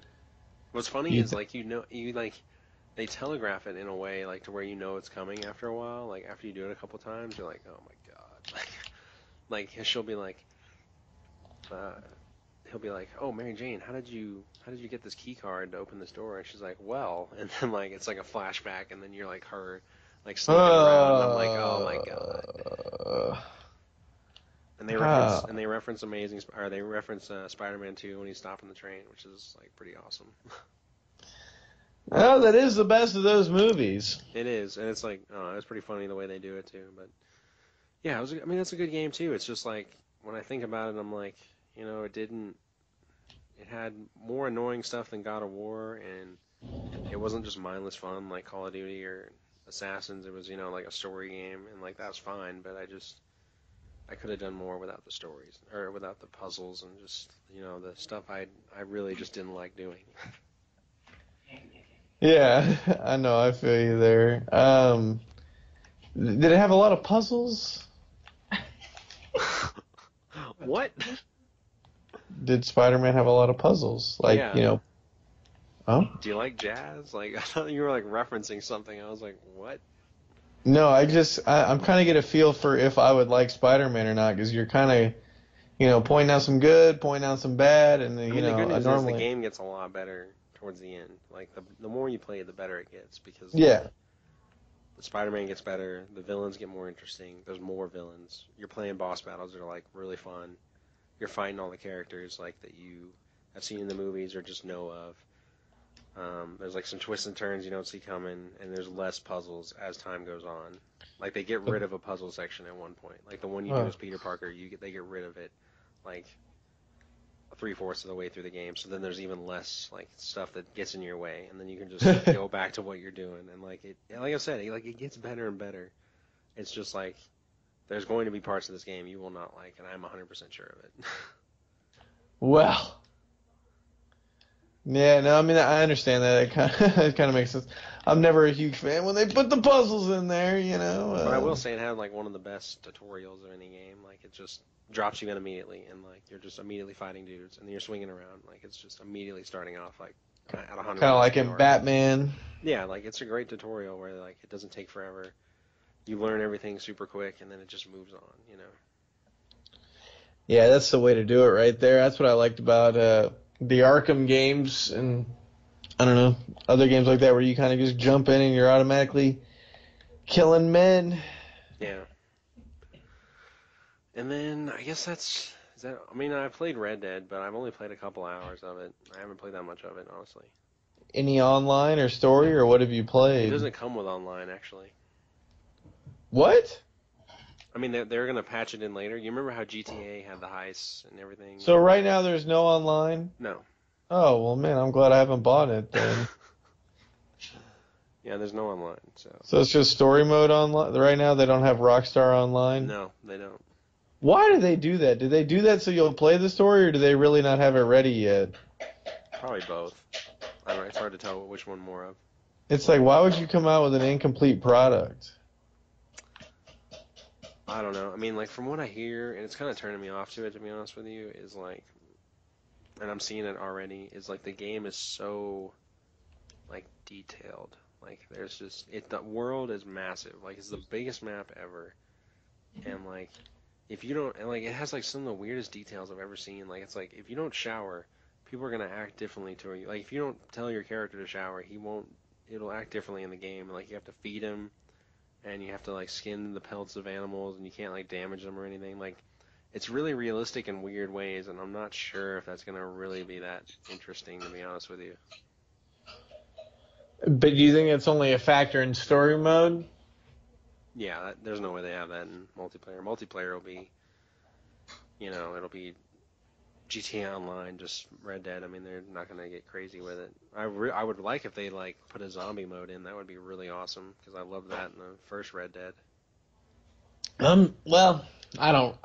What's funny You is th- like you know you like they telegraph it in a way like to where you know it's coming after a while. Like after you do it a couple times, you're like, oh my god. Like like she'll be like, uh, he'll be like, oh Mary Jane, how did you how did you get this key card to open this door? And she's like, well, and then like it's like a flashback, and then you're like her like sneaking around. I'm like, oh my god. Uh, And they reference Ah. and they reference Amazing or they reference uh, Spider-Man 2 when he's stopping the train, which is like pretty awesome. Oh, that is the best of those movies. It is, and it's like, oh, it's pretty funny the way they do it too. But yeah, it was. I mean, that's a good game too. It's just like when I think about it, I'm like, you know, it didn't. It had more annoying stuff than God of War, and it wasn't just mindless fun like Call of Duty or Assassins. It was, you know, like a story game, and like that's fine. But I just, I could have done more without the stories or without the puzzles and just, you know, the stuff I I really just didn't like doing. Yeah, I know. I feel you there. Um, did it have a lot of puzzles? what? Did Spider-Man have a lot of puzzles? Like, Yeah. you know. Oh Do you like jazz? Like I thought you were like referencing something. I was like, what? no, I just I, I'm kind of get a feel for if I would like Spider-Man or not because you're kind of, you know, pointing out some good, pointing out some bad, and I you mean, know, the good news normally is the game gets a lot better towards the end. Like the the more you play, the better it gets because yeah, Spider-Man gets better, the villains get more interesting. There's more villains. You're playing boss battles that are like really fun. You're finding all the characters like that you have seen in the movies or just know of. Um, there's like some twists and turns you don't see coming, and there's less puzzles as time goes on. Like they get rid of a puzzle section at one point. Like the one you do Huh. as Peter Parker, you get they get rid of it, like three fourths of the way through the game. So then there's even less like stuff that gets in your way, and then you can just go back to what you're doing. And like it, like I said, it, like it gets better and better. It's just like there's going to be parts of this game you will not like, and I'm 100% sure of it. well. Yeah, no, I mean I understand that. It kind of, it kind of makes sense. I'm never a huge fan when they put the puzzles in there, you know. But I uh, will say it had like one of the best tutorials of any game. Like it just drops you in immediately, and like you're just immediately fighting dudes, and then you're swinging around. Like it's just immediately starting off like at 100. kind of like in miles per hour. Batman. Yeah, like it's a great tutorial where like it doesn't take forever. You learn everything super quick, and then it just moves on. You know. Yeah, that's the way to do it right there. That's what I liked about uh, the Arkham games and I don't know other games like that where you kind of just jump in and you're automatically killing men. Yeah. And then I guess that's is that. I mean, I played Red Dead, but I've only played a couple hours of it. I haven't played that much of it, honestly. Any online or story or what have you played? It doesn't come with online, actually. What? I mean, they're, they're gonna patch it in later. You remember how GTA had the heists and everything? So right now there's no online. no. Oh well, man, I'm glad I haven't bought it then. Yeah, there's no online. So so it's just story mode online. Right now they don't have Rockstar online. no, they don't. Why do they do that? Do they do that so you'll play the story, or do they really not have it ready yet? Probably both. I don't know. It's hard to tell which one more of. It's like, why would you come out with an incomplete product? I don't know. I mean, like from what I hear, and it's kind of turning me off to it. To be honest with you, is like, and I'm seeing it already. Is like the game is so, like detailed. Like there's just it. The world is massive. Like it's the biggest map ever, mm-hmm. and like if you don't, and like it has like some of the weirdest details I've ever seen. Like it's like if you don't shower, people are gonna act differently to you. Like if you don't tell your character to shower, he won't. It'll act differently in the game. Like you have to feed him and you have to like skin the pelts of animals and you can't like damage them or anything like it's really realistic in weird ways and i'm not sure if that's going to really be that interesting to be honest with you But do you think it's only a factor in story mode? yeah that, there's no way they have that in multiplayer multiplayer will be you know it'll be GTA Online, just Red Dead. I mean, they're not gonna get crazy with it. I re- I would like if they like put a zombie mode in. That would be really awesome because I love that in the first Red Dead. Um, well, I don't.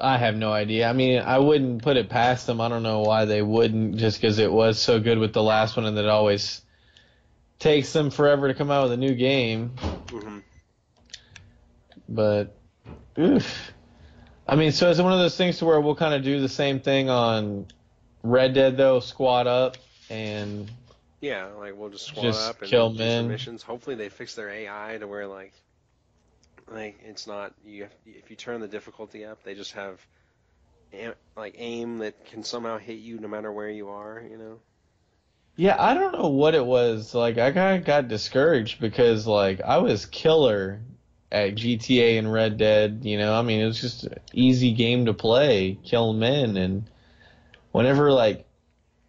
I have no idea. I mean, I wouldn't put it past them. I don't know why they wouldn't, just because it was so good with the last one, and it always takes them forever to come out with a new game. Mm-hmm. But, oof. I mean, so is it one of those things to where we'll kind of do the same thing on Red Dead though, squad up and Yeah, like we'll just squad Just up and kill men. missions. Hopefully, they fix their AI to where like, like it's not you. Have, if you turn the difficulty up, they just have, aim, like aim that can somehow hit you no matter where you are. You know. Yeah, I don't know what it was. Like I kind of got discouraged because like I was killer at GTA and Red Dead, you know. I mean, it was just an easy game to play, kill men and whenever like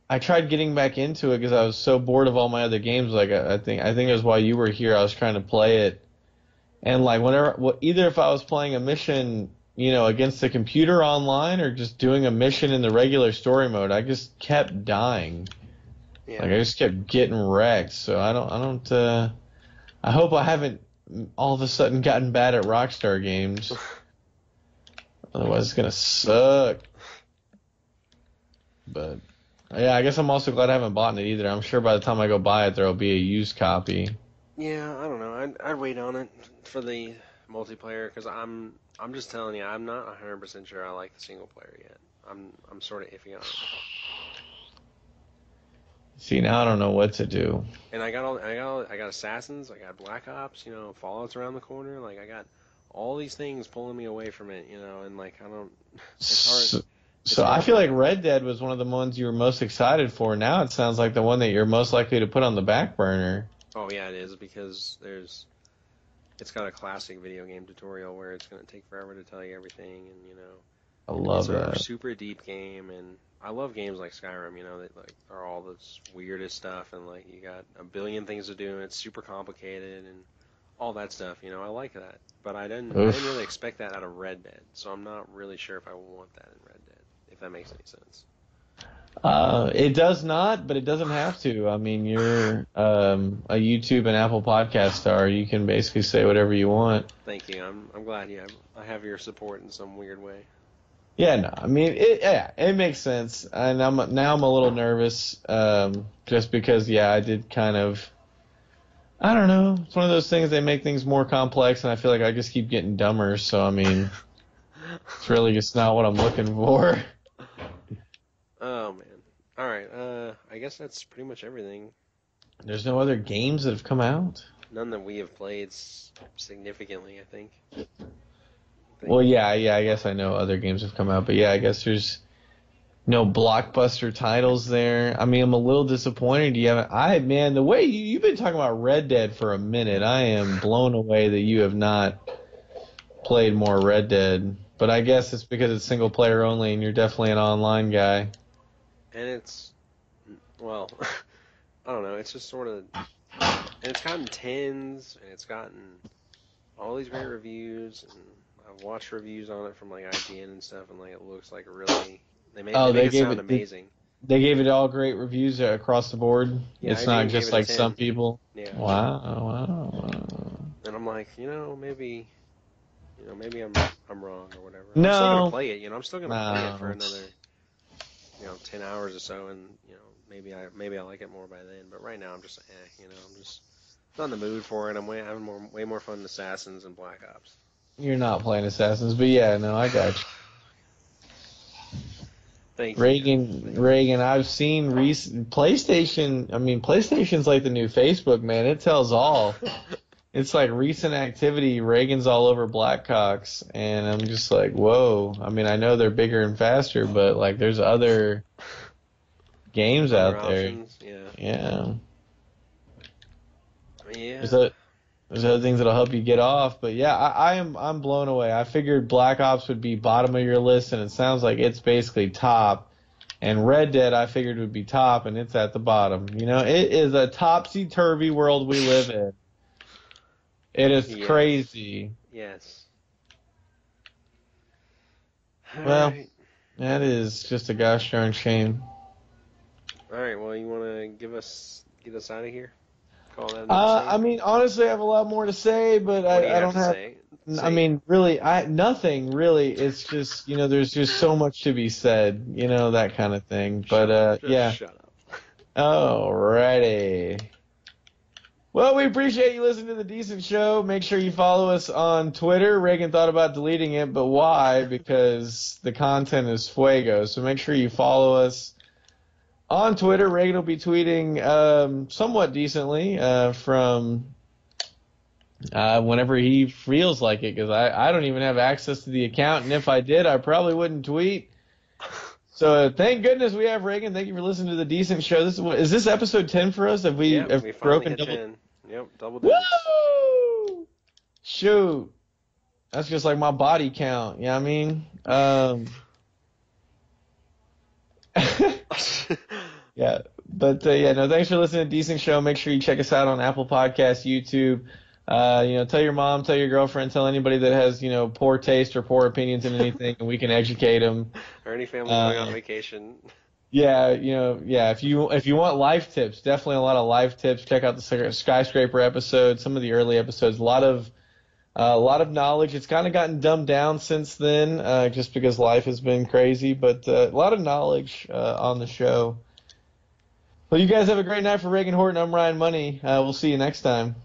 I tried getting back into it because I was so bored of all my other games like I, I think I think it was while you were here I was trying to play it. And like whenever wh- either if I was playing a mission, you know, against the computer online or just doing a mission in the regular story mode, I just kept dying. Yeah. Like I just kept getting wrecked. So I don't I don't uh I hope I haven't all of a sudden gotten bad at Rockstar games. Otherwise it's gonna suck. But yeah, I guess I'm also glad I haven't bought it either. I'm sure by the time I go buy it there'll be a used copy. Yeah, I don't know. I'd, I'd wait on it for the multiplayer because I'm I'm just telling you, I'm not 100% sure I like the single player yet. I'm I'm sort of iffy on it. See now I don't know what to do. And I got all I got all, I got Assassins, I got Black Ops, you know, Fallout's around the corner. Like I got all these things pulling me away from it, you know, and like I don't. It's hard. So, It's so I feel like Red Dead was one of the ones you were most excited for. Now it sounds like the one that you're most likely to put on the back burner. Oh yeah, it is because there's. It's got a classic video game tutorial where it's gonna take forever to tell you everything, and you know. I love it's a super deep game, and I love games like Skyrim. You know, that like are all this weirdest stuff, and like you got a billion things to do, and it's super complicated, and all that stuff. You know, I like that, but I didn't, I didn't really expect that out of Red Dead, so I'm not really sure if I want that in Red Dead, if that makes any sense. Uh, it does not, but it doesn't have to. I mean, you're um, a YouTube and Apple podcast star. You can basically say whatever you want. Thank you. I'm I'm glad you have, I have your support in some weird way. Yeah, no, I mean, it, yeah, it makes sense. And I'm now I'm a little nervous, um, just because, yeah, I did kind of. I don't know. It's one of those things. They make things more complex, and I feel like I just keep getting dumber. So I mean, it's really just not what I'm looking for. Oh man. All right. Uh, I guess that's pretty much everything. There's no other games that have come out. None that we have played significantly, I think. Well, yeah, yeah. I guess I know other games have come out, but yeah, I guess there's no blockbuster titles there. I mean, I'm a little disappointed. You haven't. I man, the way you, you've been talking about Red Dead for a minute, I am blown away that you have not played more Red Dead. But I guess it's because it's single player only, and you're definitely an online guy. and it's well i don't know it's just sort of and it's gotten tens and it's gotten all these great reviews and i've watched reviews on it from like ign and stuff and like it looks like really they make, Oh, they they it gave sound it- amazing They gave it all great reviews uh, across the board. Yeah, it's not just it like some people. yeah Wow, wow, wow. and i'm like you know maybe You know, maybe I'm I'm wrong or whatever. No. I'm still gonna play it. You know, I'm still gonna play it for another, you know, ten hours or so, and you know, maybe I maybe I like it more by then. But right now, I'm just eh. You know, I'm just not in the mood for it. I'm way having more way more fun in Assassins and Black Ops. You're not playing Assassins, but yeah, no, I got you. Thank you. Reagan, Reagan, I've seen recent PlayStation. I mean, PlayStation's like the new Facebook, man. It tells all. It's like recent activity. Reagan's all over Blackhawks, and I'm just like, whoa. I mean, I know they're bigger and faster, but like, there's other games Other out there. Yeah. Yeah, Yeah. there's a, there's other things that'll help you get off. But yeah, I, I am I'm blown away. I figured Black Ops would be bottom of your list, and it sounds like it's basically top. And Red Dead, I figured would be top, and it's at the bottom. You know, it is a topsy turvy world we live in. It is Yes. crazy. Yes. Well, Alright. That is just a gosh darn shame. All right. Well, you want to give us get us out of here? Call that. Uh. I mean, honestly, I have a lot more to say, but What do I, I have don't to have. say? I mean, really, I nothing really. It's just you know, there's just so much to be said, you know, that kind of thing. But uh, yeah. Shut up. Alrighty. Well, we appreciate you listening to the decent show. Make sure you follow us on Twitter. Reagan thought about deleting it, but why? Because the content is fuego. So make sure you follow us on Twitter. Reagan will be tweeting um, somewhat decently uh, from uh, whenever he feels like it, because I, I don't even have access to the account, and if I did, I probably wouldn't tweet. So thank goodness we have Reagan. Thank you for listening to the decent show. This is, what- is this episode ten for us? Have we Yep, have we broken double? 10. Yep, double digits. Woo! Shoot, that's just like my body count. You know what I mean? Um, yeah, but uh, yeah, no. Thanks for listening to Decent Show. Make sure you check us out on Apple Podcasts, YouTube. Uh, you know, tell your mom, tell your girlfriend, tell anybody that has you know poor taste or poor opinions in anything, and we can educate them. or any family Uh, going on vacation. Yeah, you know, yeah. If you if you want life tips, definitely a lot of life tips. Check out the skyscraper episode, some of the early episodes. A lot of uh, a lot of knowledge. It's kind of gotten dumbed down since then, uh, just because life has been crazy. But uh, a lot of knowledge uh, on the show. Well, you guys have a great night for Reagan Horton. I'm Ryan Money. Uh, we'll see you next time.